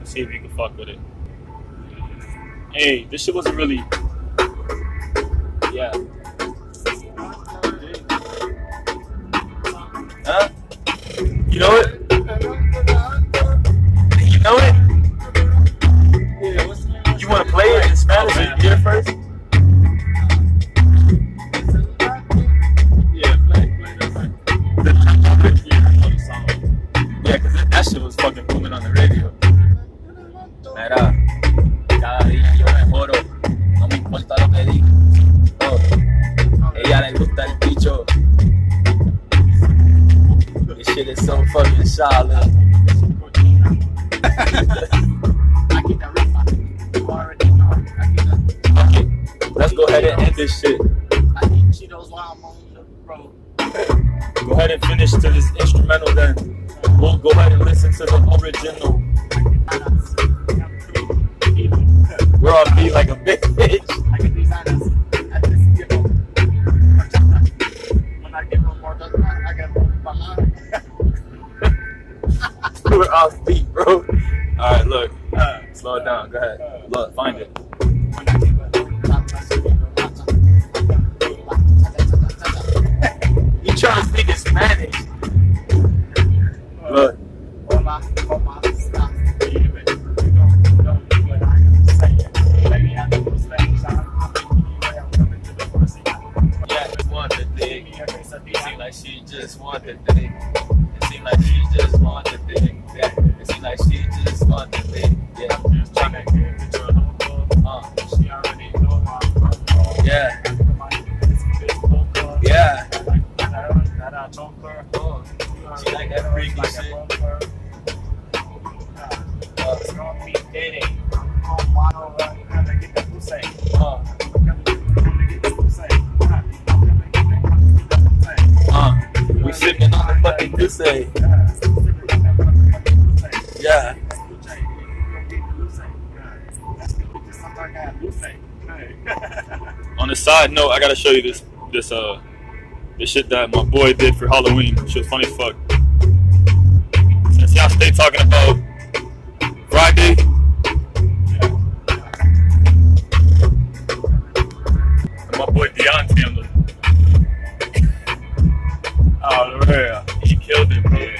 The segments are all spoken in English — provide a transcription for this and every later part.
Let's see if you can fuck with it. Hey, this shit wasn't really. Yeah. This shit is so fucking solid. Let's go ahead and end this shit. Go ahead and finish to this instrumental then. We'll go ahead and listen to the original. We're on beat like a bitch. We're off beat, bro. Alright, look. Slow it down. Go ahead. Look, find it. You trying to speak in Spanish. Look. Yeah, just want the dick. It like she just want the dick. Like that freaky shit. Uh, uh, we sipping on the fucking. Yeah. On a side note, I gotta show you this this uh this shit that my boy did for Halloween. Shit was funny as fuck. Since y'all stay talking about Friday. My boy Deontay on the Oh yeah, he killed it, man.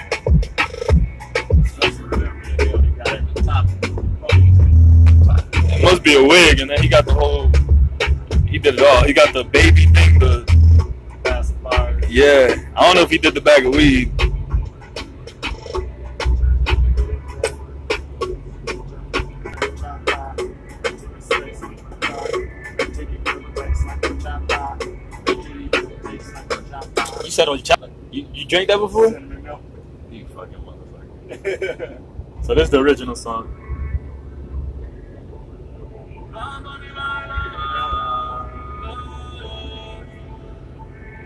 It must be a wig, and then he got the whole. He did it all. He got the baby thing, the yeah. I don't know if he did the bag of weed. You said on chop. You you drank that before? You fucking motherfucker. so this is the original song.